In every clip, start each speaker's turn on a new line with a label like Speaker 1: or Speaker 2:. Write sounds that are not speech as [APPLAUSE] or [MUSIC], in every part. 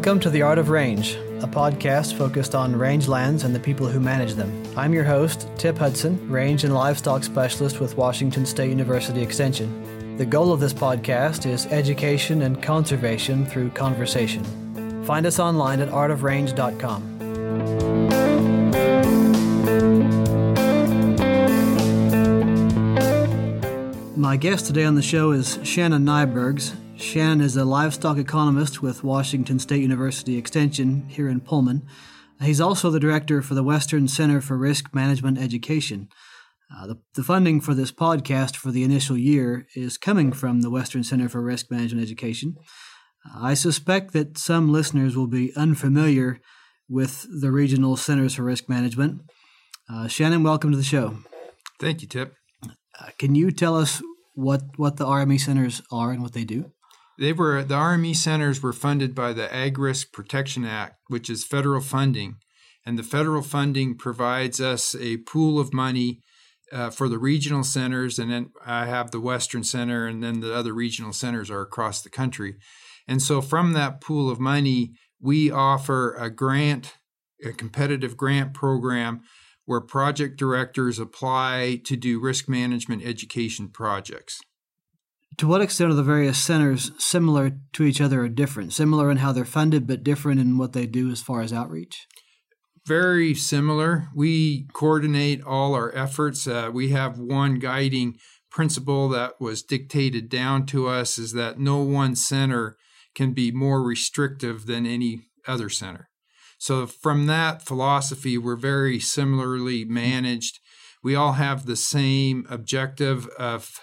Speaker 1: Welcome to The Art of Range, a podcast focused on rangelands and the people who manage them. I'm your host, Tip Hudson, range and livestock specialist with Washington State University Extension. The goal of this podcast is education and conservation through conversation. Find us online at artofrange.com. My guest today on the show is Shannon Neibergs. Shannon is a livestock economist with Washington State University Extension here in Pullman. He's also the director for the Western Center for Risk Management Education. Uh, the, the, funding for this podcast for the initial year is coming from the Western Center for Risk Management Education. Uh, I suspect that some listeners will be unfamiliar with the regional centers for risk management. Uh, Shannon, welcome to the show.
Speaker 2: Thank you, Tip.
Speaker 1: Uh, can you tell us what what the RME centers are and what they do?
Speaker 2: They were the RME centers were funded by the Ag Risk Protection Act, which is federal funding, and the federal funding provides us a pool of money uh, for the regional centers, and then I have the Western Center, and then the other regional centers are across the country. And so, from that pool of money, we offer a grant, a competitive grant program where project directors apply to do risk management education projects
Speaker 1: to what extent are the various centers similar to each other or different? Similar in how they're funded, but different in what they do as far as outreach?
Speaker 2: Very similar. We coordinate all our efforts. Uh, we have one guiding principle that was dictated down to us is that no one center can be more restrictive than any other center. So, from that philosophy, we're very similarly managed. We all have the same objective of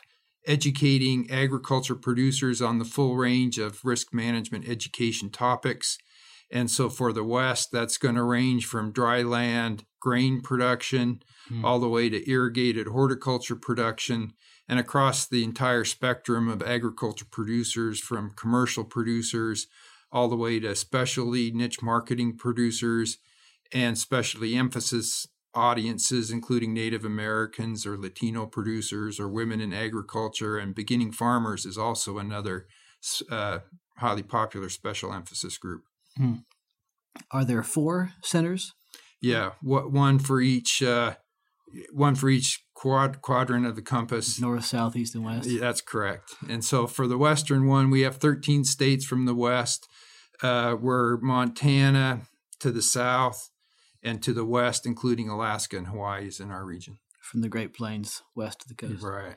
Speaker 2: educating agriculture producers on the full range of risk management education topics. And so for the West, that's going to range from dry land grain production mm. all the way to irrigated horticulture production and across the entire spectrum of agriculture producers from commercial producers all the way to specialty niche marketing producers and specialty emphasis audiences, including Native Americans or Latino producers or women in agriculture, and beginning farmers is also another uh, highly popular special emphasis group. Hmm.
Speaker 1: Are there four centers?
Speaker 2: Yeah, what, one for each. Uh, one for each quad quadrant of the compass
Speaker 1: north south east and west
Speaker 2: yeah, that's correct and so for the western one we have 13 states from the west uh, we're montana to the south and to the west, including Alaska and Hawaii, is in our region.
Speaker 1: From the Great Plains west of the coast.
Speaker 2: Right.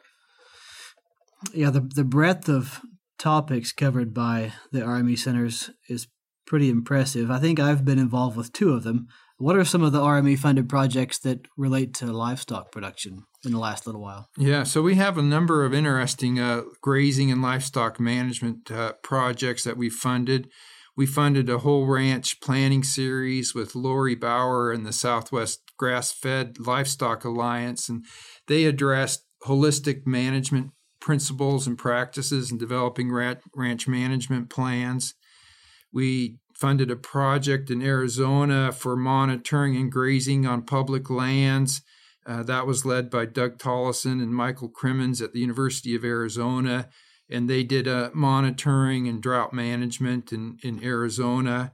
Speaker 1: Yeah, the, the breadth of topics covered by the RME centers is pretty impressive. I think I've been involved with two of them. What are some of the RME funded projects that relate to livestock production in the last little while?
Speaker 2: Yeah, so we have a number of interesting uh, grazing and livestock management uh, projects that we've funded. We funded a whole ranch planning series with Lori Bauer and the Southwest Grass Fed Livestock Alliance, and they addressed holistic management principles and practices and developing ranch management plans. We funded a project in Arizona for monitoring and grazing on public lands. Uh, that was led by Doug Tolleson and Michael Crimmins at the University of Arizona and they did a monitoring and drought management in, in Arizona.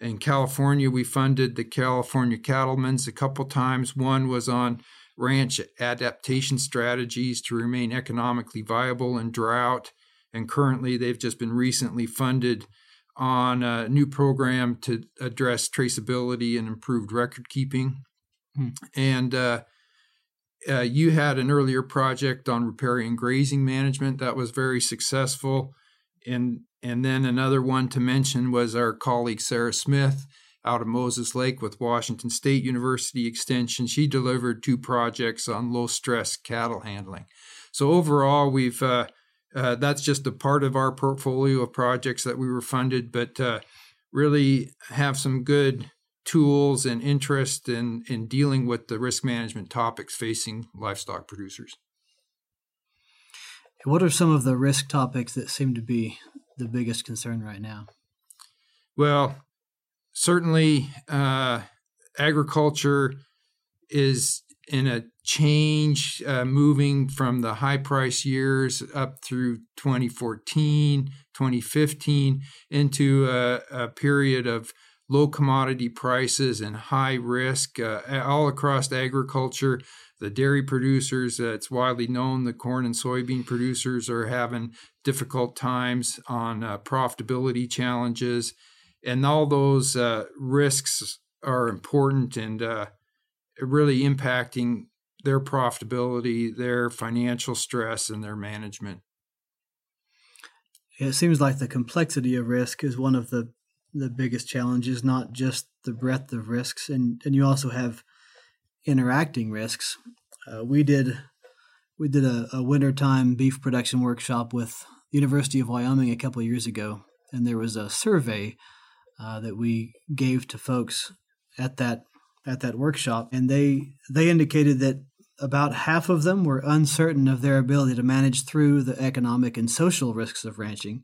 Speaker 2: In California, we funded the California Cattlemen's a couple times. One was on ranch adaptation strategies to remain economically viable in drought. And currently, they've just been recently funded on a new program to address traceability and improved record keeping. Hmm. And uh, uh, you had an earlier project on riparian grazing management that was very successful, and and then another one to mention was our colleague Sarah Smith out of Moses Lake with Washington State University Extension. She delivered two projects on low stress cattle handling. So overall, we've uh, uh, that's just a part of our portfolio of projects that we were funded, but uh, really have some good tools and interest in, in dealing with the risk management topics facing livestock producers.
Speaker 1: What are some of the risk topics that seem to be the biggest concern right now?
Speaker 2: Well, certainly uh, agriculture is in a change uh, moving from the high price years up through 2014, 2015 into a, a period of low commodity prices and high risk uh, all across agriculture. The dairy producers, uh, it's widely known, the corn and soybean producers are having difficult times on uh, profitability challenges. And all those uh, risks are important and uh, really impacting their profitability, their financial stress, and their management.
Speaker 1: It seems like the complexity of risk is one of the the biggest challenge is not just the breadth of risks, and and you also have interacting risks. Uh, we did we did a, a wintertime beef production workshop with the University of Wyoming a couple years ago, and there was a survey uh, that we gave to folks at that at that workshop, and they they indicated that about half of them were uncertain of their ability to manage through the economic and social risks of ranching.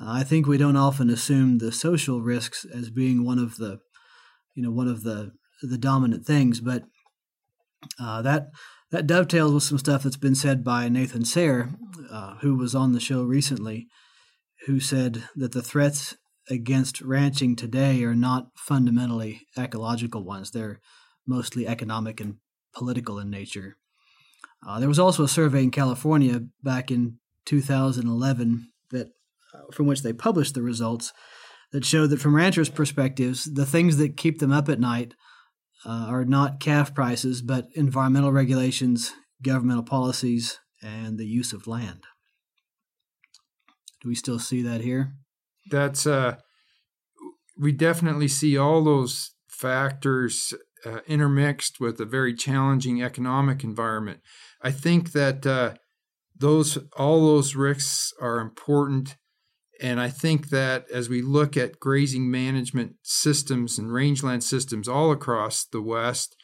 Speaker 1: Uh, I think we don't often assume the social risks as being one of the, you know, one of the the dominant things, but uh, that that dovetails with some stuff that's been said by Nathan Sayre, uh, who was on the show recently, who said that the threats against ranching today are not fundamentally ecological ones. They're mostly economic and political in nature. Uh, there was also a survey in California back in 2011 that, from which they published the results that showed that from ranchers' perspectives, the things that keep them up at night uh, are not calf prices, but environmental regulations, governmental policies, and the use of land. Do we still see that here?
Speaker 2: That's uh, we definitely see all those factors uh, intermixed with a very challenging economic environment. I think that uh, those all those risks are important, and I think that as we look at grazing management systems and rangeland systems all across the West,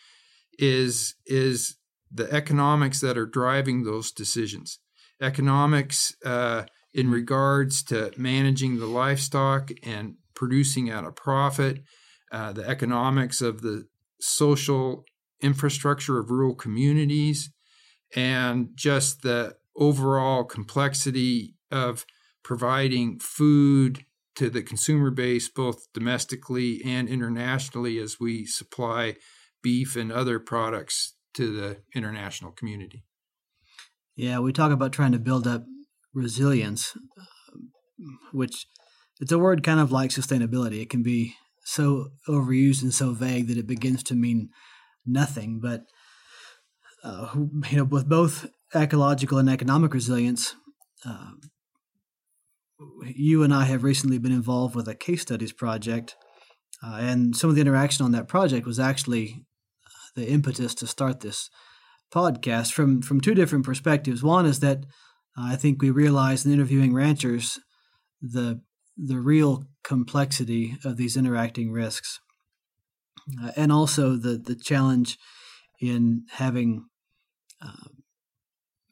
Speaker 2: is is the economics that are driving those decisions. Economics uh, in regards to managing the livestock and producing at a profit, uh, the economics of the social infrastructure of rural communities, and just the overall complexity of providing food to the consumer base, both domestically and internationally, as we supply beef and other products to the international community.
Speaker 1: Yeah, we talk about trying to build up resilience, which it's a word kind of like sustainability. It can be so overused and so vague that it begins to mean nothing. But uh, you know, with both ecological and economic resilience, uh, you and I have recently been involved with a case studies project, uh, and some of the interaction on that project was actually uh, the impetus to start this podcast from from two different perspectives. One is that uh, I think we realized in interviewing ranchers the the real complexity of these interacting risks, uh, and also the the challenge in having uh,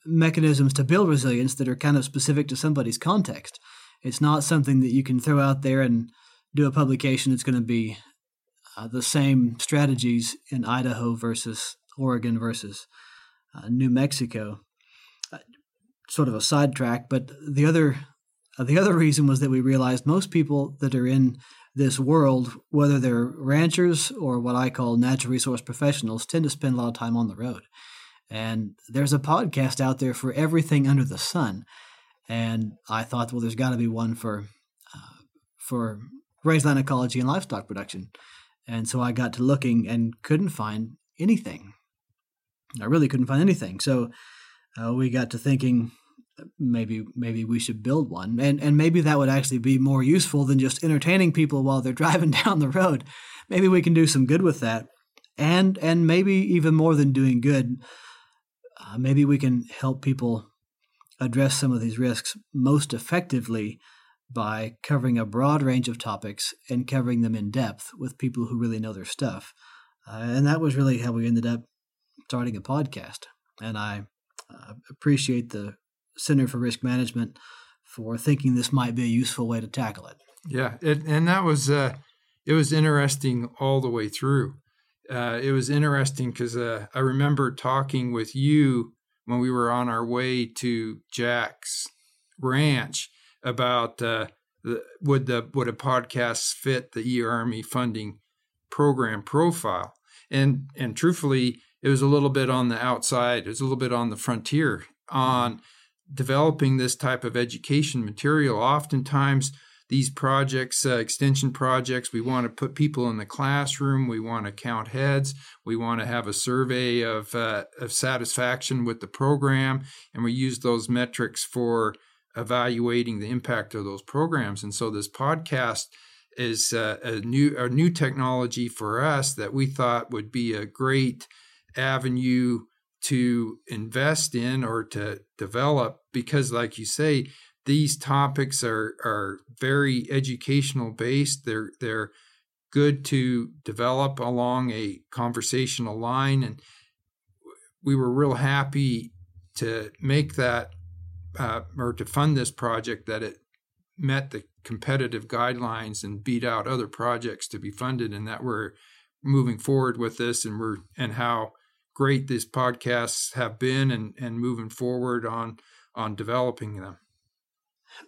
Speaker 1: mechanisms to build resilience that are kind of specific to somebody's context. It's not something that you can throw out there and do a publication. It's going to be uh, the same strategies in Idaho versus Oregon versus uh, New Mexico. Uh, sort of a sidetrack, but the other uh, the other reason was that we realized most people that are in this world, whether they're ranchers or what I call natural resource professionals, tend to spend a lot of time on the road. And there's a podcast out there for everything under the sun. And I thought, well, there's got to be one for uh, for rangeland ecology and livestock production. And so I got to looking and couldn't find anything. I really couldn't find anything. So uh, we got to thinking, maybe maybe we should build one and and maybe that would actually be more useful than just entertaining people while they're [LAUGHS] driving down the road maybe we can do some good with that and and maybe even more than doing good uh, maybe we can help people address some of these risks most effectively by covering a broad range of topics and covering them in depth with people who really know their stuff uh, and that was really how we ended up starting a podcast and i uh, appreciate the Center for Risk Management for thinking this might be a useful way to tackle it.
Speaker 2: Yeah, it, and that was uh, it was interesting all the way through. uh, it was interesting because uh, I remember talking with you when we were on our way to Jack's ranch about uh, the, would the would a podcast fit the E Army funding program profile, and and truthfully, it was a little bit on the outside. It was a little bit on the frontier on developing this type of education material. Oftentimes, these projects, uh, extension projects, we want to put people in the classroom. We want to count heads. We want to have a survey of, uh, of satisfaction with the program. And we use those metrics for evaluating the impact of those programs. And so this podcast is uh, a new a new technology for us that we thought would be a great avenue to invest in or to develop because like you say these topics are are very educational based. They're they're good to develop along a conversational line, and we were real happy to make that uh, or to fund this project that it met the competitive guidelines and beat out other projects to be funded, and that we're moving forward with this, and we're and how great these podcasts have been and and moving forward on on developing them.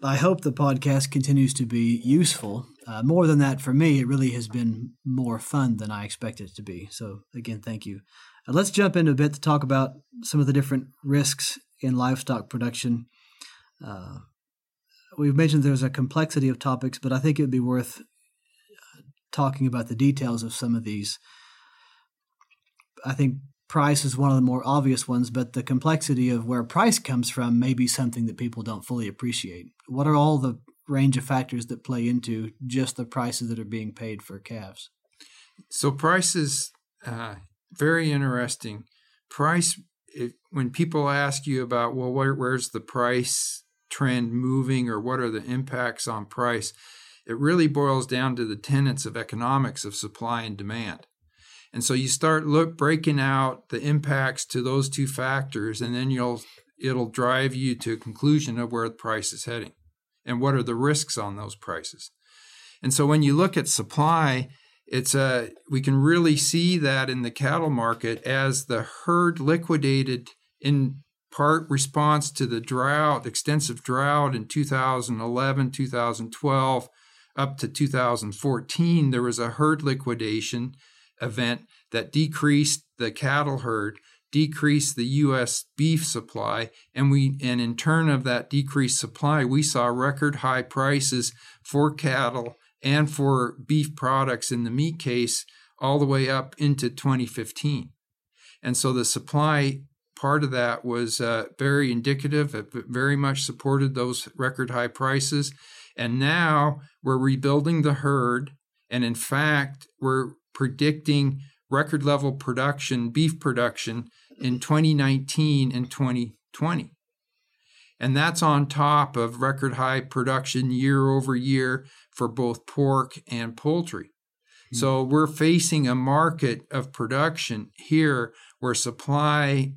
Speaker 1: I hope the podcast continues to be useful. Uh, more than that, for me, it really has been more fun than I expected it to be. So, again, thank you. Uh, let's jump in a bit to talk about some of the different risks in livestock production. Uh, we've mentioned there's a complexity of topics, but I think it would be worth uh, talking about the details of some of these. I think price is one of the more obvious ones, but the complexity of where price comes from may be something that people don't fully appreciate. What are all the range of factors that play into just the prices that are being paid for calves?
Speaker 2: So, price is uh, very interesting. Price, when people ask you about, well, where, where's the price trend moving or what are the impacts on price, it really boils down to the tenets of economics of supply and demand. And so you start look breaking out the impacts to those two factors, and then you'll it'll drive you to a conclusion of where the price is heading and what are the risks on those prices. And so when you look at supply, it's a we can really see that in the cattle market as the herd liquidated in part response to the drought, extensive drought in 2011, 2012 up to 2014 there was a herd liquidation event that decreased the cattle herd, decreased the U.S. beef supply, and we and in turn of that decreased supply, we saw record high prices for cattle and for beef products in the meat case all the way up into 2015. And so the supply part of that was uh, very indicative. It very much supported those record high prices. And now we're rebuilding the herd. And in fact, we're predicting record level production, beef production in 2019 and 2020. And that's on top of record high production year over year for both pork and poultry. Mm-hmm. So we're facing a market of production here where supply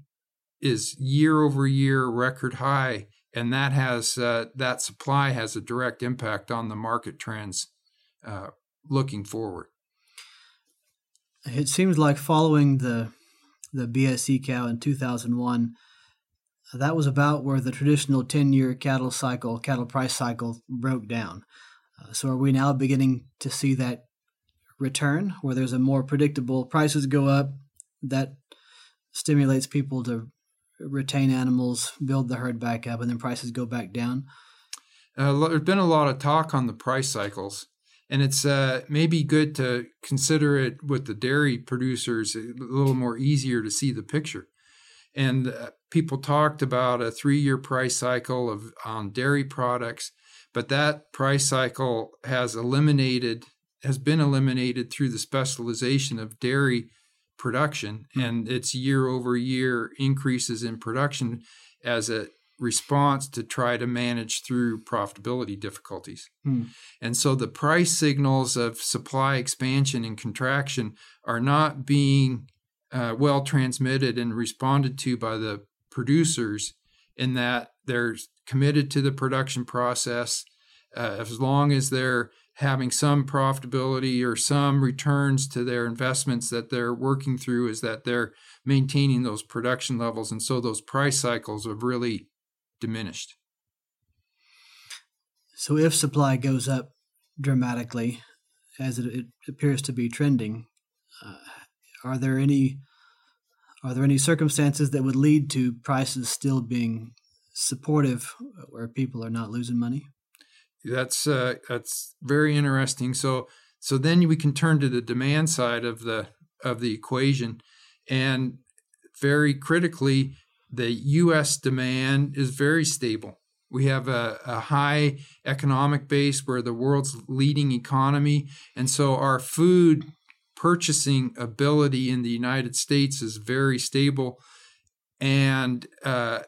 Speaker 2: is year over year record high, and that has uh, that supply has a direct impact on the market trends uh, looking forward.
Speaker 1: It seems like following the the BSE cow in 2001, that was about where the traditional 10 year cattle cycle, cattle price cycle broke down. Uh, so are we now beginning to see that return where there's a more predictable prices go up that stimulates people to retain animals, build the herd back up, and then prices go back down?
Speaker 2: Uh, there's been a lot of talk on the price cycles and it's uh, maybe good to consider it with the dairy producers a little more easier to see the picture. And uh, people talked about a three-year price cycle of on dairy products, but that price cycle has eliminated has been eliminated through the specialization of dairy production and its year over year increases in production as a response to try to manage through profitability difficulties. Hmm. And so the price signals of supply expansion and contraction are not being uh, well transmitted and responded to by the producers in that they're committed to the production process. Uh, as long as they're having some profitability or some returns to their investments that they're working through is that they're maintaining those production levels. And so those price cycles have really diminished.
Speaker 1: So if supply goes up dramatically, as it, it appears to be trending, uh, are there any are there any circumstances that would lead to prices still being supportive where people are not losing money?
Speaker 2: That's uh, that's very interesting. So so then we can turn to the demand side of the of the equation, and very critically, the U.S. demand is very stable. We have a, a, high economic base. We're the world's leading economy. And so our food purchasing ability in the United States is very stable. And uh,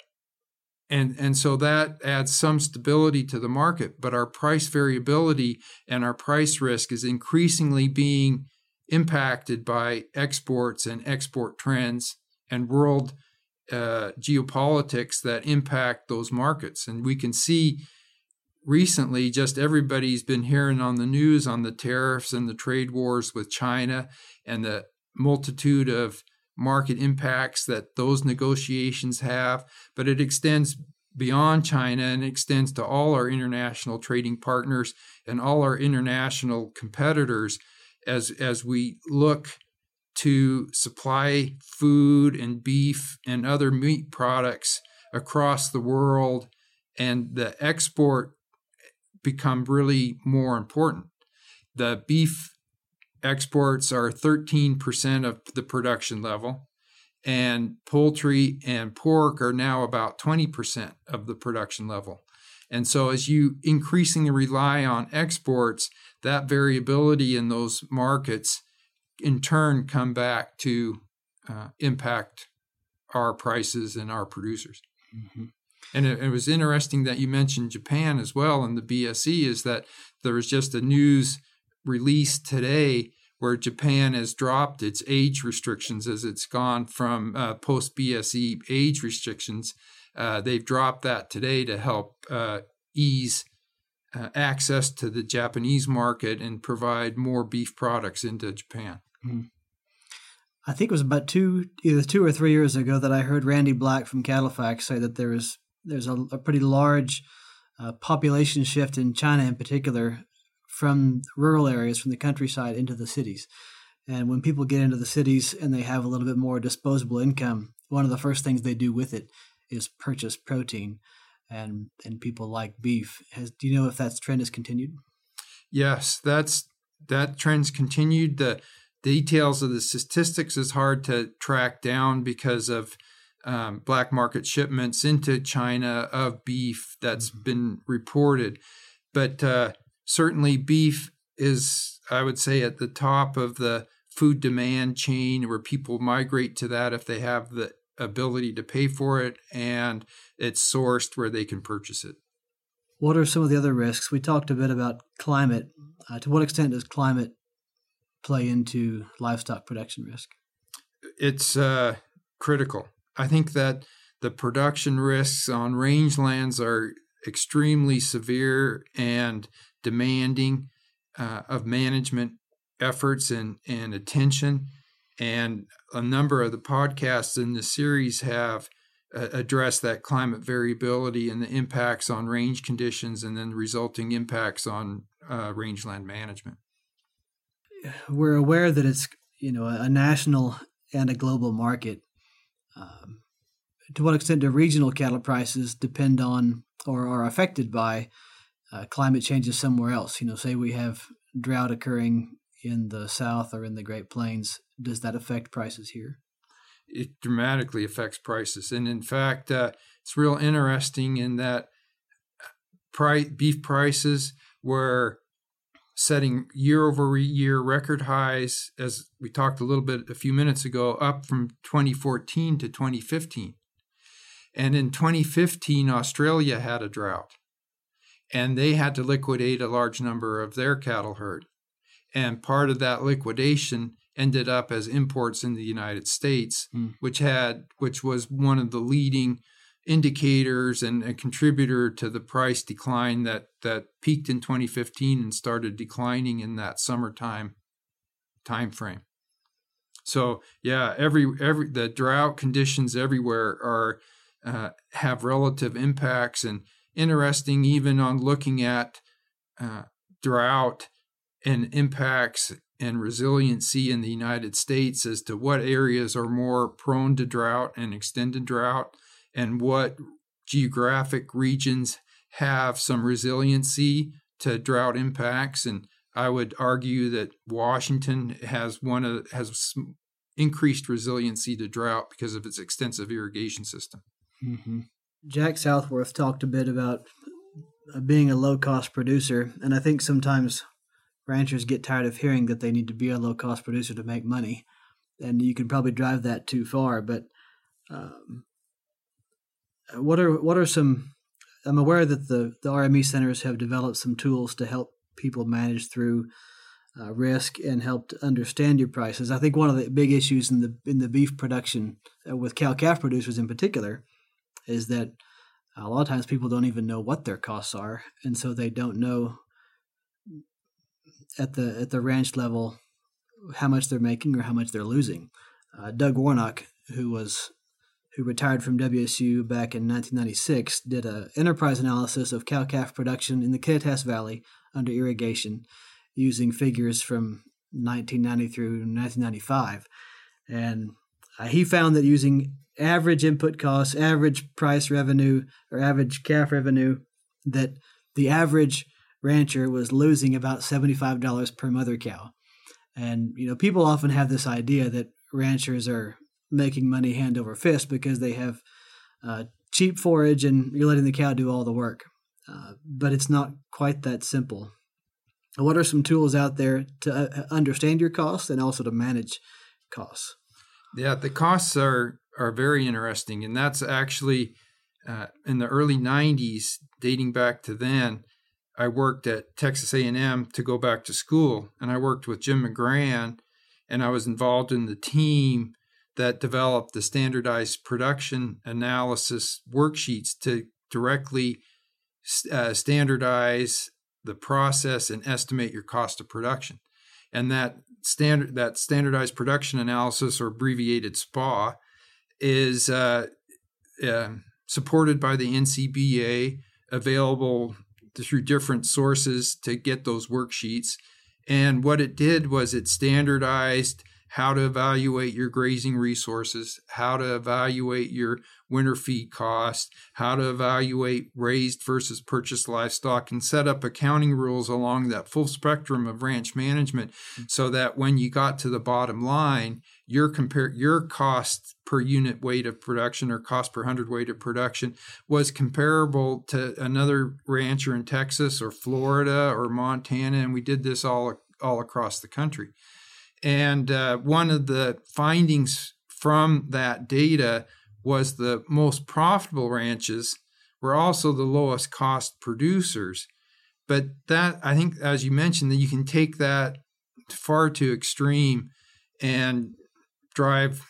Speaker 2: and and so that adds some stability to the market but our price variability and our price risk is increasingly being impacted by exports and export trends and world uh, geopolitics that impact those markets. And we can see recently just everybody's been hearing on the news on the tariffs and the trade wars with china and the multitude of market impacts that those negotiations have, but it extends beyond China and extends to all our international trading partners and all our international competitors as as we look to supply food and beef and other meat products across the world and the export become really more important. The beef exports are 13% of the production level, and poultry and pork are now about 20% of the production level. And so, as you increasingly rely on exports, that variability in those markets in turn come back to uh, impact our prices and our producers. Mm-hmm. And it, it, was interesting that you mentioned Japan as well and the BSE is that there was just a news release today where Japan has dropped its age restrictions as it's gone from uh, post BSE age restrictions. Uh, they've dropped that today to help uh, ease uh, access to the Japanese market and provide more beef products into Japan. Mm.
Speaker 1: I think it was about two, either two or three years ago, that I heard Randy Blach from CattleFax say that there is there's a, a pretty large uh, population shift in China, in particular, from rural areas, from the countryside into the cities. And when people get into the cities and they have a little bit more disposable income, one of the first things they do with it is purchase protein. And and people like beef. Has do you know if that trend has continued?
Speaker 2: Yes, that's that trend's continued. The details of the statistics is hard to track down because of um, black market shipments into China of beef that's mm-hmm. been reported. But uh, certainly beef is, I would say, at the top of the food demand chain where people migrate to that if they have the ability to pay for it and it's sourced where they can purchase it.
Speaker 1: What are some of the other risks? We talked a bit about climate. Uh, to what extent does climate play into livestock production risk?
Speaker 2: It's uh, critical. I think that the production risks on rangelands are extremely severe and demanding uh, of management efforts and, and attention. And a number of the podcasts in the series have uh, addressed that climate variability and the impacts on range conditions and then resulting impacts on uh, rangeland management.
Speaker 1: We're aware that it's you know a national and a global market. Um, to what extent do regional cattle prices depend on or are affected by uh, climate changes somewhere else. You know, say we have drought occurring in the south or in the Great Plains, does that affect prices here?
Speaker 2: It dramatically affects prices, and in fact, uh, it's real interesting in that price, beef prices were setting year over year record highs, as we talked a little bit a few minutes ago, up from 2014 to 2015. And in 2015, Australia had a drought and they had to liquidate a large number of their cattle herd. And part of that liquidation ended up as imports in the United States, mm. which had which was one of the leading indicators and a contributor to the price decline that that peaked in 2015 and started declining in that summertime time frame. So yeah, every every the drought conditions everywhere are uh, have relative impacts and interesting even on looking at uh, drought and impacts and resiliency in the United States as to what areas are more prone to drought and extended drought and what geographic regions have some resiliency to drought impacts and I would argue that Washington has one of has increased resiliency to drought because of its extensive irrigation system.
Speaker 1: Mm-hmm. Jack Southworth talked a bit about uh, being a low cost producer, and I think sometimes ranchers get tired of hearing that they need to be a low cost producer to make money, and you can probably drive that too far. But um, what are what are some? I'm aware that the the RME centers have developed some tools to help people manage through uh, risk and help to understand your prices. I think one of the big issues in the in the beef production uh, with cow calf producers in particular is that a lot of times people don't even know what their costs are, and so they don't know at the at the ranch level how much they're making or how much they're losing. Uh, Doug Warnock, who was who retired from WSU back in 1996, did an enterprise analysis of cow calf production in the Kittitas Valley under irrigation, using figures from 1990 through 1995, and uh, he found that using average input costs, average price revenue, or average calf revenue, that the average rancher was losing about $75 per mother cow. And, you know, people often have this idea that ranchers are making money hand over fist because they have uh, cheap forage and you're letting the cow do all the work. Uh, but it's not quite that simple. What are some tools out there to uh, understand your costs and also to manage costs?
Speaker 2: Yeah, the costs are are very interesting, and that's actually uh, in the early '90s, dating back to then. I worked at Texas A&M to go back to school, and I worked with Jim McGrann, and I was involved in the team that developed the standardized production analysis worksheets to directly uh, standardize the process and estimate your cost of production. And that standard that standardized production analysis, or abbreviated SPA, is uh, uh, supported by the NCBA, available through different sources to get those worksheets. And what it did was it standardized how to evaluate your grazing resources, how to evaluate your winter feed cost, how to evaluate raised versus purchased livestock, and set up accounting rules along that full spectrum of ranch management mm-hmm. so that when you got to the bottom line, your compare your cost per unit weight of production or cost per hundred weight of production was comparable to another rancher in Texas or Florida or Montana, and we did this all all across the country. And uh, one of the findings from that data was the most profitable ranches were also the lowest cost producers. But that, I think, as you mentioned, that you can take that far too extreme and drive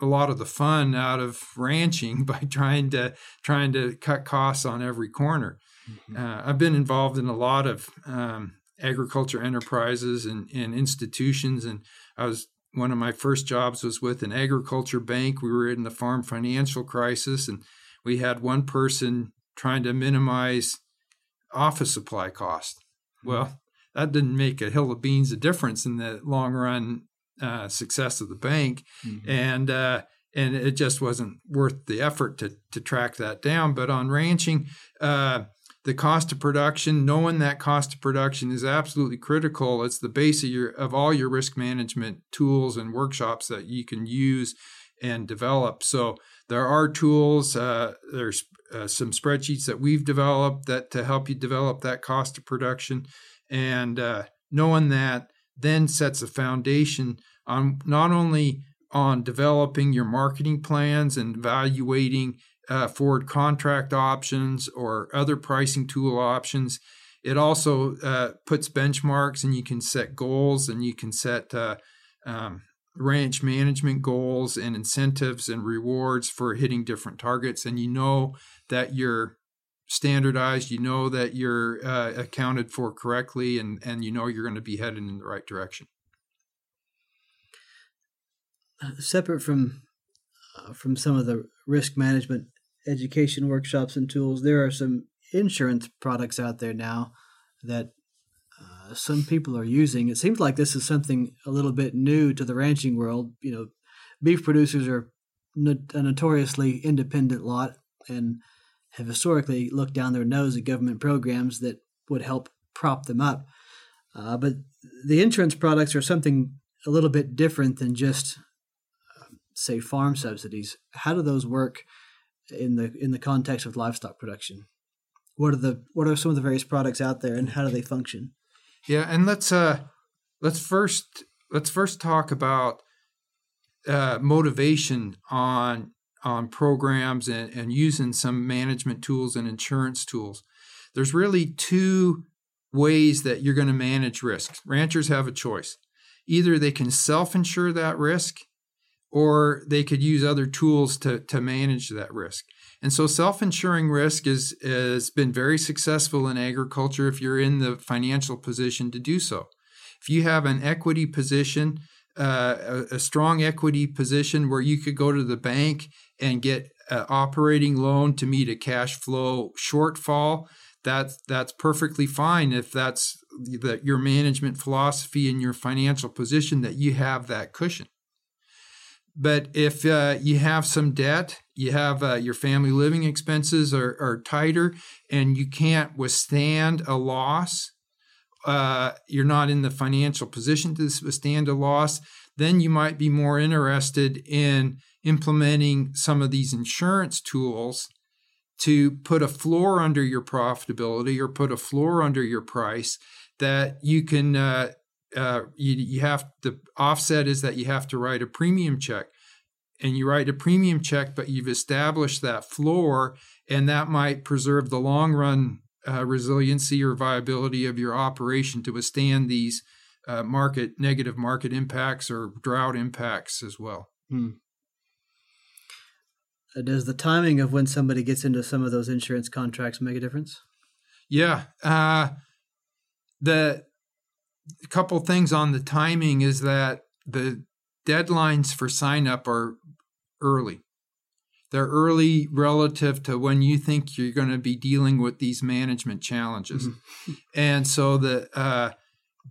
Speaker 2: a lot of the fun out of ranching [LAUGHS] by trying to trying to cut costs on every corner. Mm-hmm. Uh, I've been involved in a lot of um, agriculture enterprises and, and institutions. And I was one of my first jobs was with an agriculture bank. We were in the farm financial crisis, and we had one person trying to minimize office supply cost. Hmm. Well, that didn't make a hill of beans a difference in the long run uh, success of the bank, mm-hmm. and uh, and it just wasn't worth the effort to to track that down. But on ranching, uh, the cost of production, knowing that cost of production is absolutely critical. It's the base of your of all your risk management tools and workshops that you can use and develop. So there are tools. Uh, there's uh, some spreadsheets that we've developed that to help you develop that cost of production, and uh, knowing that then sets a foundation on not only on developing your marketing plans and evaluating uh, forward contract options or other pricing tool options. It also uh, puts benchmarks and you can set goals and you can set uh, um, ranch management goals and incentives and rewards for hitting different targets, and you know that you're standardized, you know that you're uh, accounted for correctly, and and you know you're going to be headed in the right direction.
Speaker 1: Uh, separate from uh, from some of the risk management education workshops and tools, there are some insurance products out there now that uh, some people are using. It seems like this is something a little bit new to the ranching world. You know, beef producers are a notoriously independent lot and have historically looked down their nose at government programs that would help prop them up. Uh, but the insurance products are something a little bit different than just, uh, say, farm subsidies. How do those work in the in the context of livestock production? What are the what are some of the various products out there, and how do they function?
Speaker 2: Yeah, and let's uh let's first let's first talk about uh, motivation on on programs and, and using some management tools and insurance tools. There's really two ways that you're going to manage risk. Ranchers have a choice. Either they can self-insure that risk or they could use other tools to, to manage that risk. And so self-insuring risk is has been very successful in agriculture if you're in the financial position to do so. If you have an equity position, uh, a, a, strong equity position where you could go to the bank and get an operating loan to meet a cash flow shortfall, that's that's perfectly fine if that's the, your management philosophy and your financial position that you have that cushion. But if uh, you have some debt, you have uh, your family living expenses are, are, tighter, and you can't withstand a loss, uh, you're not in the financial position to withstand a loss, then you might be more interested in implementing some of these insurance tools to put a floor under your profitability or put a floor under your price that you can uh, you, you have the offset is that you have to write a premium check. And you write a premium check but you've established that floor and that might preserve the long run uh, resiliency or viability of your operation to withstand these uh, market negative market impacts or drought impacts as well. Hmm.
Speaker 1: Uh, does the timing of when somebody gets into some of those insurance contracts make a difference?
Speaker 2: Yeah uh, the a couple things on the timing is that the deadlines for sign up are early. They're early relative to when you think you're going to be dealing with these management challenges. Mm-hmm. And so the uh,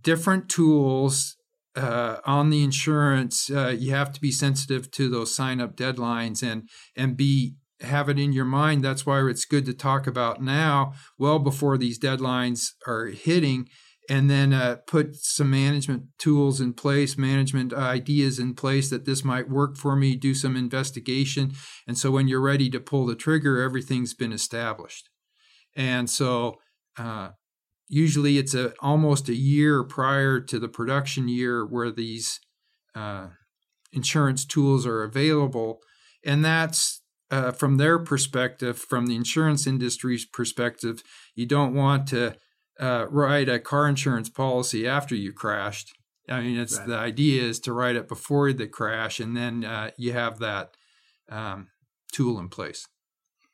Speaker 2: different tools uh, on the insurance, uh, you have to be sensitive to those sign up deadlines and and be have it in your mind. That's why it's good to talk about now, well before these deadlines are hitting, and then uh, put some management tools in place, management ideas in place that this might work for me, do some investigation. And so when you're ready to pull the trigger, everything's been established. And so uh, usually it's a, almost a year prior to the production year where these uh, insurance tools are available. And that's uh, from their perspective, from the insurance industry's perspective, you don't want to uh, write a car insurance policy after you crashed. I mean, it's right. the idea is to write it before the crash, and then uh, you have that um, tool in place.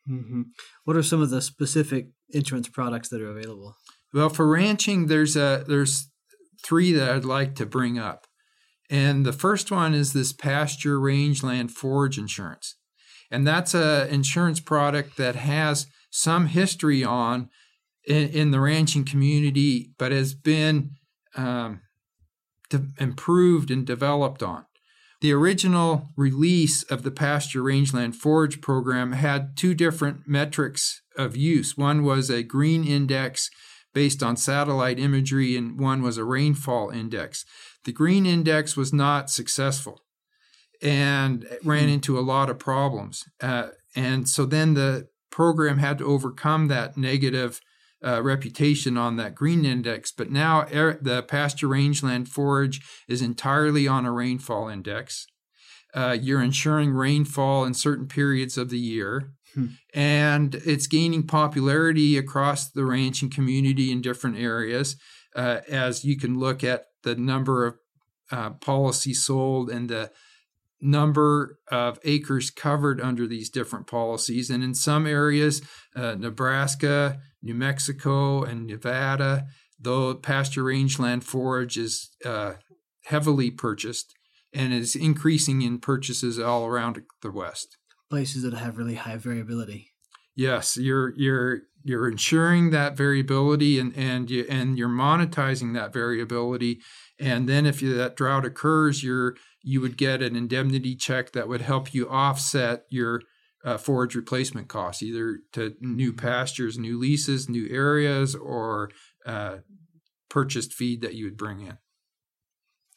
Speaker 1: Mm-hmm. What are some of the specific insurance products that are available?
Speaker 2: Well, for ranching, there's a there's three that I'd like to bring up, and the first one is this pasture rangeland forage insurance, and that's a insurance product that has some history on in, in the ranching community, but has been um, de- improved and developed on. The original release of the pasture rangeland forage program had two different metrics of use. One was a green index based on satellite imagery, and one was a rainfall index. The green index was not successful and ran hmm. into a lot of problems. Uh, and so then the program had to overcome that negative uh, reputation on that green index, but now air, the pasture rangeland forage is entirely on a rainfall index. Uh, you're insuring rainfall in certain periods of the year. Hmm. And it's gaining popularity across the ranching community in different areas. Uh, as you can look at the number of uh, policies sold and the number of acres covered under these different policies. And in some areas, uh, Nebraska, New Mexico, and Nevada, though pasture rangeland forage is uh, heavily purchased and is increasing in purchases all around the West.
Speaker 1: Places that have really high variability.
Speaker 2: Yes, you're you're you're insuring that variability and and you and you're monetizing that variability and then if you, that drought occurs you're you would get an indemnity check that would help you offset your uh, forage replacement costs either to new pastures new leases new areas or uh, purchased feed that you would bring in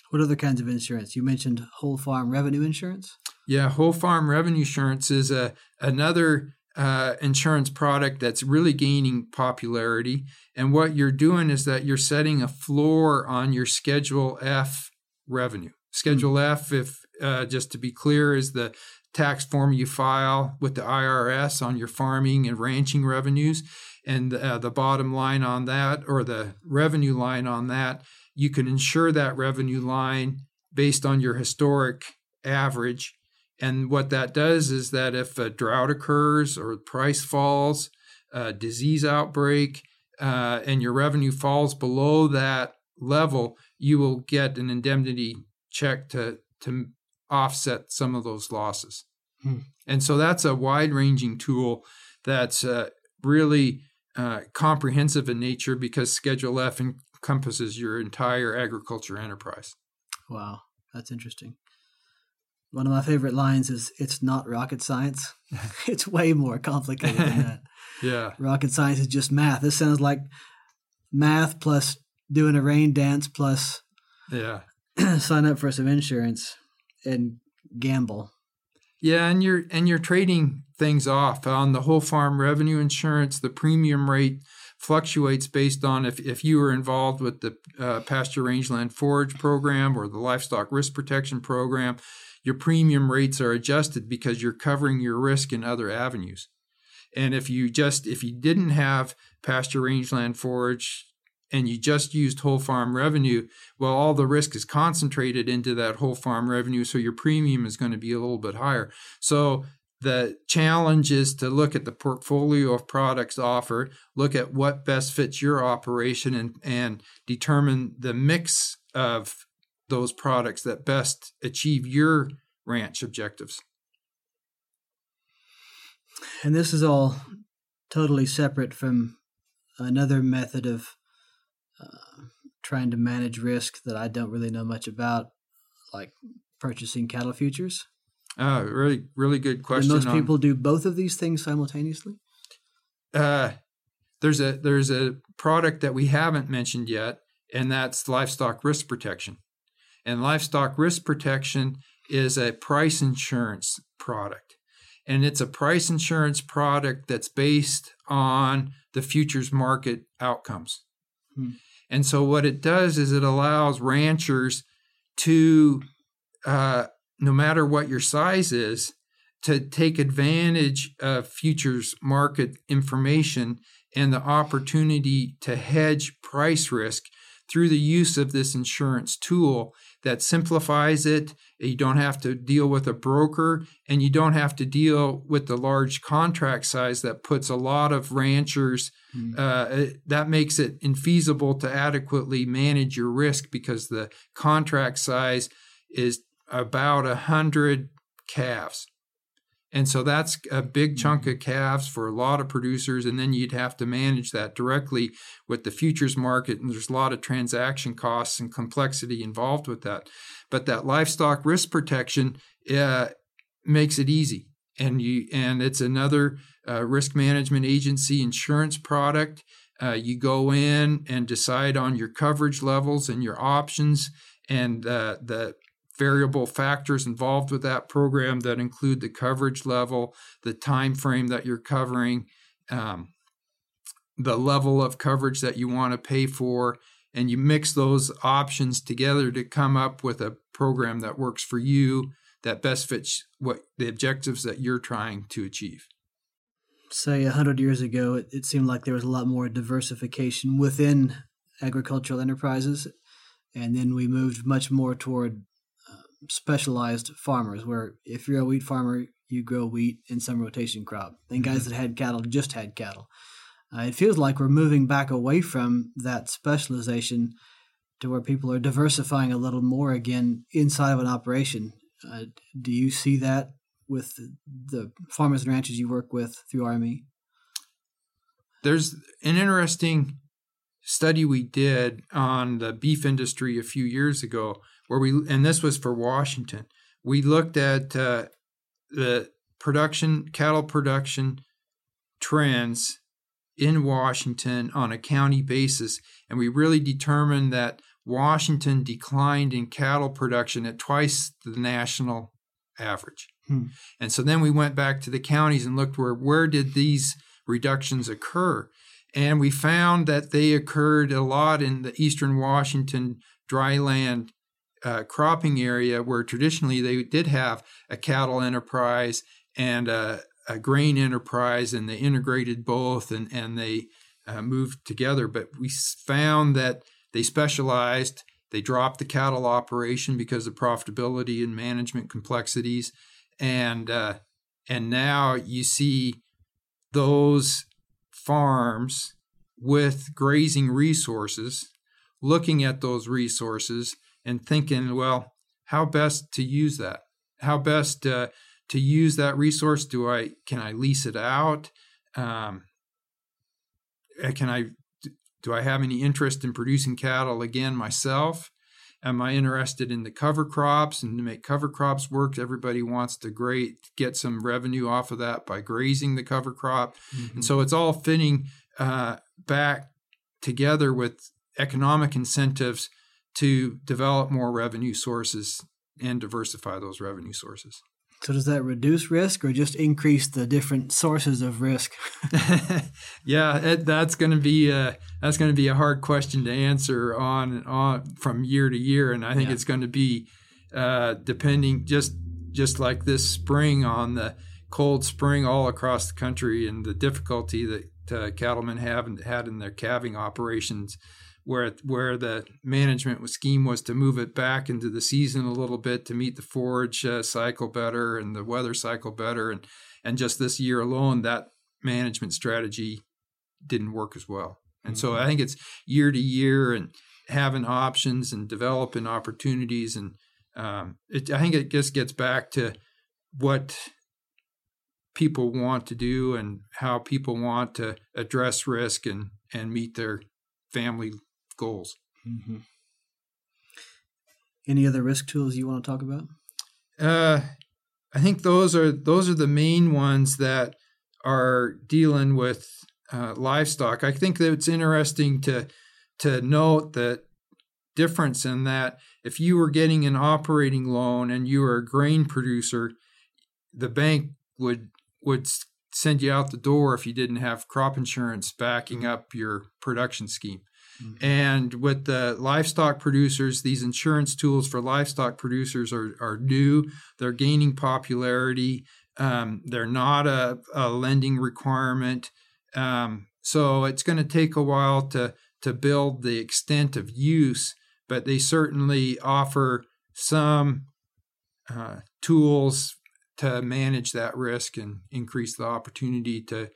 Speaker 1: what other kinds of insurance you mentioned whole farm revenue insurance
Speaker 2: yeah whole farm revenue insurance is a another uh, insurance product that's really gaining popularity. And what you're doing is that you're setting a floor on your Schedule F revenue. Schedule mm-hmm. F, if uh, just to be clear, is the tax form you file with the IRS on your farming and ranching revenues. And uh, the bottom line on that, or the revenue line on that, you can insure that revenue line based on your historic average and what that does is that if a drought occurs or price falls, a disease outbreak, uh, and your revenue falls below that level, you will get an indemnity check to to offset some of those losses. Hmm. And so that's a wide-ranging tool that's uh, really uh, comprehensive in nature because Schedule F encompasses your entire agriculture enterprise.
Speaker 1: Wow, that's interesting. One of my favorite lines is it's not rocket science. [LAUGHS] [LAUGHS] it's way more complicated than that. [LAUGHS]
Speaker 2: yeah.
Speaker 1: Rocket science is just math. This sounds like math plus doing a rain dance plus
Speaker 2: yeah. [CLEARS THROAT]
Speaker 1: sign up for some insurance and gamble.
Speaker 2: Yeah, and you're and you're trading things off on the whole farm revenue insurance. The premium rate fluctuates based on if, if you were involved with the uh, pasture rangeland forage program or the livestock risk protection program your premium rates are adjusted because you're covering your risk in other avenues. And if you just if you didn't have pasture rangeland forage and you just used whole farm revenue, well, all the risk is concentrated into that whole farm revenue, so your premium is going to be a little bit higher. So the challenge is to look at the portfolio of products offered, look at what best fits your operation, and, and determine the mix of those products that best achieve your ranch objectives.
Speaker 1: And this is all totally separate from another method of uh, trying to manage risk that I don't really know much about, like purchasing cattle futures.
Speaker 2: Uh, really, really good question.
Speaker 1: most on, people do both of these things simultaneously.
Speaker 2: Uh, there's a there's a product that we haven't mentioned yet, and that's livestock risk protection. And livestock risk protection is a price insurance product. And it's a price insurance product that's based on the futures market outcomes. Hmm. And so, what it does is it allows ranchers to, uh, no matter what your size is, to take advantage of futures market information and the opportunity to hedge price risk through the use of this insurance tool that simplifies it. You don't have to deal with a broker and you don't have to deal with the large contract size that puts a lot of ranchers, mm. uh, that makes it infeasible to adequately manage your risk because the contract size is about a hundred calves. And so that's a big chunk mm-hmm. of calves for a lot of producers. And then you'd have to manage that directly with the futures market. And there's a lot of transaction costs and complexity involved with that. But that livestock risk protection uh, makes it easy. And you and it's another uh, risk management agency insurance product. Uh, you go in and decide on your coverage levels and your options, and uh, the variable factors involved with that program that include the coverage level, the time frame that you're covering, um, the level of coverage that you want to pay for, and you mix those options together to come up with a program that works for you that best fits what the objectives that you're trying to achieve.
Speaker 1: Say a hundred years ago, it, it seemed like there was a lot more diversification within agricultural enterprises and then we moved much more toward specialized farmers, where if you're a wheat farmer, you grow wheat in some rotation crop. Then guys mm-hmm. that had cattle just had cattle. Uh, it feels like we're moving back away from that specialization to where people are diversifying a little more again inside of an operation. Uh, do you see that with the farmers and ranchers you work with through RME?
Speaker 2: There's an interesting study we did on the beef industry a few years ago, where we, and this was for Washington, we looked at uh, the production, cattle production trends in Washington on a county basis, and we really determined that Washington declined in cattle production at twice the national average. Hmm. And so then we went back to the counties and looked where where did these reductions occur? And we found that they occurred a lot in the eastern Washington dryland uh, cropping area where traditionally they did have a cattle enterprise and a, a grain enterprise and they integrated both and, and they uh, moved together. But we found that they specialized. They dropped the cattle operation because of profitability and management complexities, and uh, and now you see those farms with grazing resources looking at those resources and thinking, well, how best to use that? How best uh, to use that resource? Do I can I lease it out? Um, uh, can I do I have any interest in producing cattle again myself? Am I interested in the cover crops and to make cover crops work? Everybody wants to great get some revenue off of that by grazing the cover crop, mm-hmm. and so it's all fitting uh, back together with economic incentives to develop more revenue sources and diversify those revenue sources.
Speaker 1: So does that reduce risk or just increase the different sources of risk? [LAUGHS]
Speaker 2: yeah, it, that's going to be a, that's going to be a hard question to answer on on from year to year, and I think yeah. it's going to be uh, depending just just like this spring on the cold spring all across the country and the difficulty that uh, cattlemen have had in their calving operations where where the management scheme was to move it back into the season a little bit to meet the forage uh, cycle better and the weather cycle better and and just this year alone that management strategy didn't work as well and mm-hmm. so i think it's year to year and having options and developing opportunities and um, it, i think it just gets back to what people want to do and how people want to address risk and and meet their family goals. Mm-hmm.
Speaker 1: Any other risk tools you want to talk about?
Speaker 2: Uh, I think those are those are the main ones that are dealing with uh, livestock. I think that it's interesting to to note that difference in that if you were getting an operating loan and you were a grain producer, the bank would would send you out the door if you didn't have crop insurance backing up your production scheme. Mm-hmm. And with the livestock producers, these insurance tools for livestock producers are, are new. They're gaining popularity. Um, they're not a, a lending requirement. Um, so it's going to take a while to, to build the extent of use, but they certainly offer some uh, tools to manage that risk and increase the opportunity to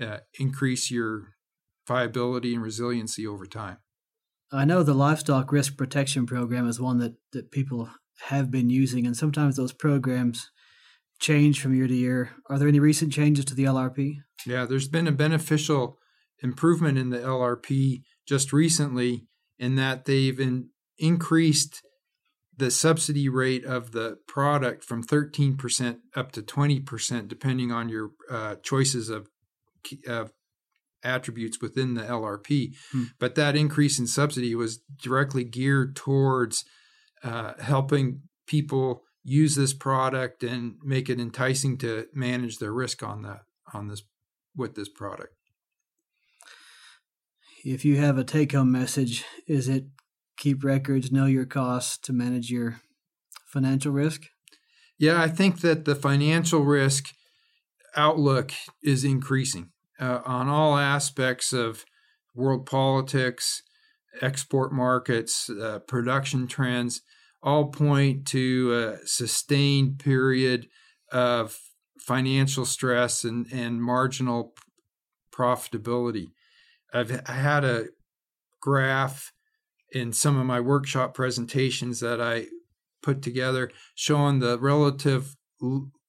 Speaker 2: uh, increase your viability and resiliency over time.
Speaker 1: I know the livestock risk protection program is one that, that people have been using, and sometimes those programs change from year to year. Are there any recent changes to the LRP?
Speaker 2: Yeah, there's been a beneficial improvement in the LRP just recently in that they've in, increased the subsidy rate of the product from 13% up to 20%, depending on your uh, choices of, of attributes within the LRP. Hmm. But that increase in subsidy was directly geared towards uh, helping people use this product and make it enticing to manage their risk on that on this with this product.
Speaker 1: If you have a take home message, is it keep records, know your costs to manage your financial risk?
Speaker 2: Yeah, I think that the financial risk outlook is increasing uh, on all aspects of world politics export markets, uh, production trends, all point to a sustained period of financial stress and, and marginal profitability. I've had a graph in some of my workshop presentations that I put together showing the relative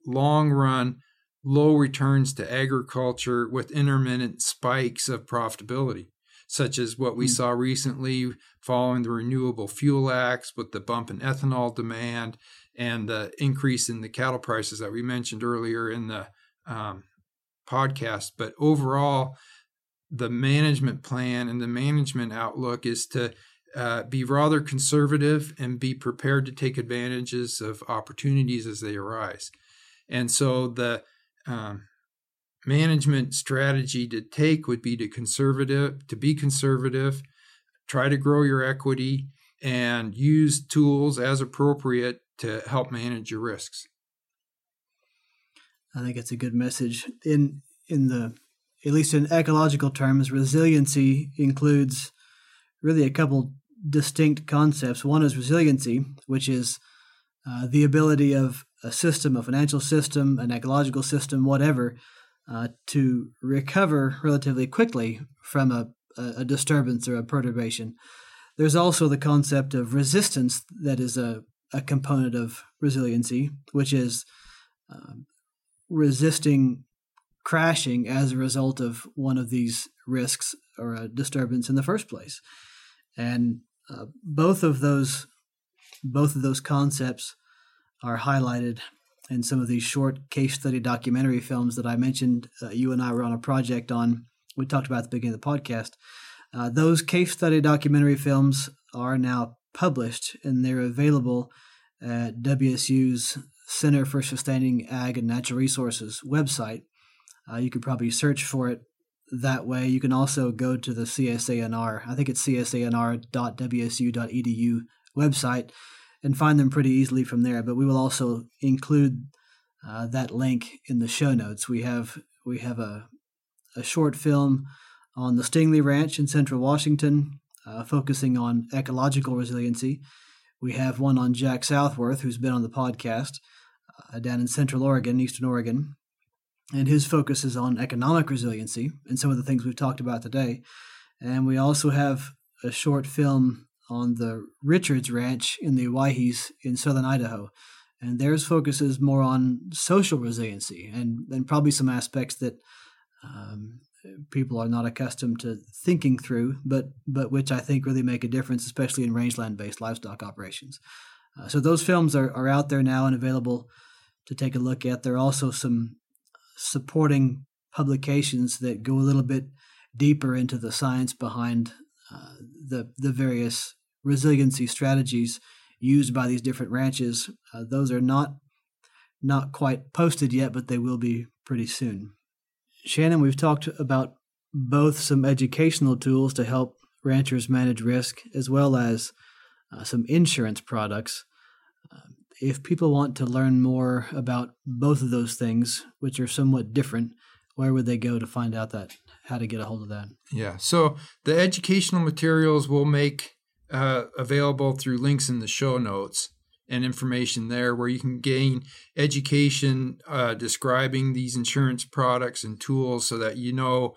Speaker 2: long run low returns to agriculture with intermittent spikes of profitability, such as what we mm. saw recently following the Renewable Fuel Acts with the bump in ethanol demand and the increase in the cattle prices that we mentioned earlier in the um, podcast. But overall, the management plan and the management outlook is to uh, be rather conservative and be prepared to take advantages of opportunities as they arise. And so the um, management strategy to take would be to conservative to be conservative, try to grow your equity, and use tools as appropriate to help manage your risks.
Speaker 1: I think it's a good message. In in the at least in ecological terms, resiliency includes really a couple distinct concepts. One is resiliency, which is uh, the ability of a system, a financial system, an ecological system, whatever, uh, to recover relatively quickly from a, a, disturbance or a perturbation. There's also the concept of resistance that is a, a component of resiliency, which is uh, resisting crashing as a result of one of these risks or a disturbance in the first place. And uh, both of those both of those concepts are highlighted in some of these short case study documentary films that I mentioned. Uh, you and I were on a project on. We talked about at the beginning of the podcast. Uh, those case study documentary films are now published and they're available at WSU's Center for Sustaining Ag and Natural Resources website. Uh, you could probably search for it that way. You can also go to the CSANR, I think it's csanr.wsu.edu website, and find them pretty easily from there. But we will also include uh, that link in the show notes. We have we have a a short film on the Stingley Ranch in Central Washington, uh, focusing on ecological resiliency. We have one on Jack Southworth, who's been on the podcast uh, down in Central Oregon, Eastern Oregon, and his focus is on economic resiliency and some of the things we've talked about today. And we also have a short film on the Richards Ranch in the Owyhees in southern Idaho. And theirs focuses more on social resiliency and, and probably some aspects that um, people are not accustomed to thinking through, but, but which I think really make a difference, especially in rangeland based livestock operations. Uh, so those films are, are out there now and available to take a look at. There are also some supporting publications that go a little bit deeper into the science behind uh, the the various resiliency strategies used by these different ranches. Uh, those are not not quite posted yet, but they will be pretty soon. Shannon, we've talked about both some educational tools to help ranchers manage risk, as well as uh, some insurance products if people want to learn more about both of those things, which are somewhat different, where would they go to find out that how to get a hold of that?
Speaker 2: Yeah, so the educational materials we'll make uh, available through links in the show notes and information there where you can gain education uh, describing these insurance products and tools so that you know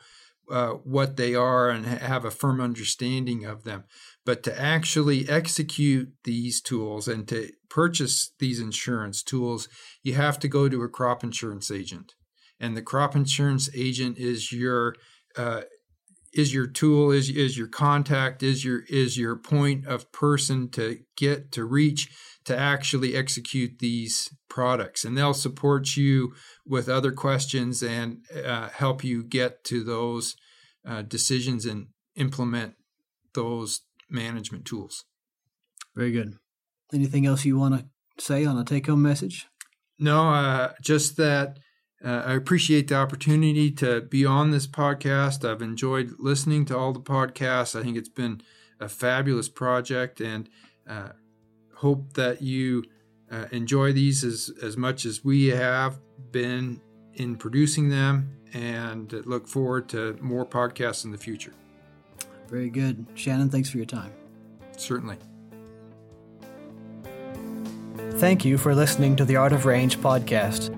Speaker 2: uh, what they are and have a firm understanding of them. But to actually execute these tools and to purchase these insurance tools, you have to go to a crop insurance agent. And the crop insurance agent is your uh, is your tool is is your contact is your is your point of person to get to reach to actually execute these products? And they'll support you with other questions and uh, help you get to those uh, decisions and implement those management tools.
Speaker 1: Very good. Anything else you want to say on a take-home message?
Speaker 2: No uh, just that uh, I appreciate the opportunity to be on this podcast. I've enjoyed listening to all the podcasts. I think it's been a fabulous project and uh, hope that you uh, enjoy these as, as much as we have been in producing them and look forward to more podcasts in the future.
Speaker 1: Very good. Shannon, thanks for your time.
Speaker 2: Certainly.
Speaker 1: Thank you for listening to the Art of Range podcast.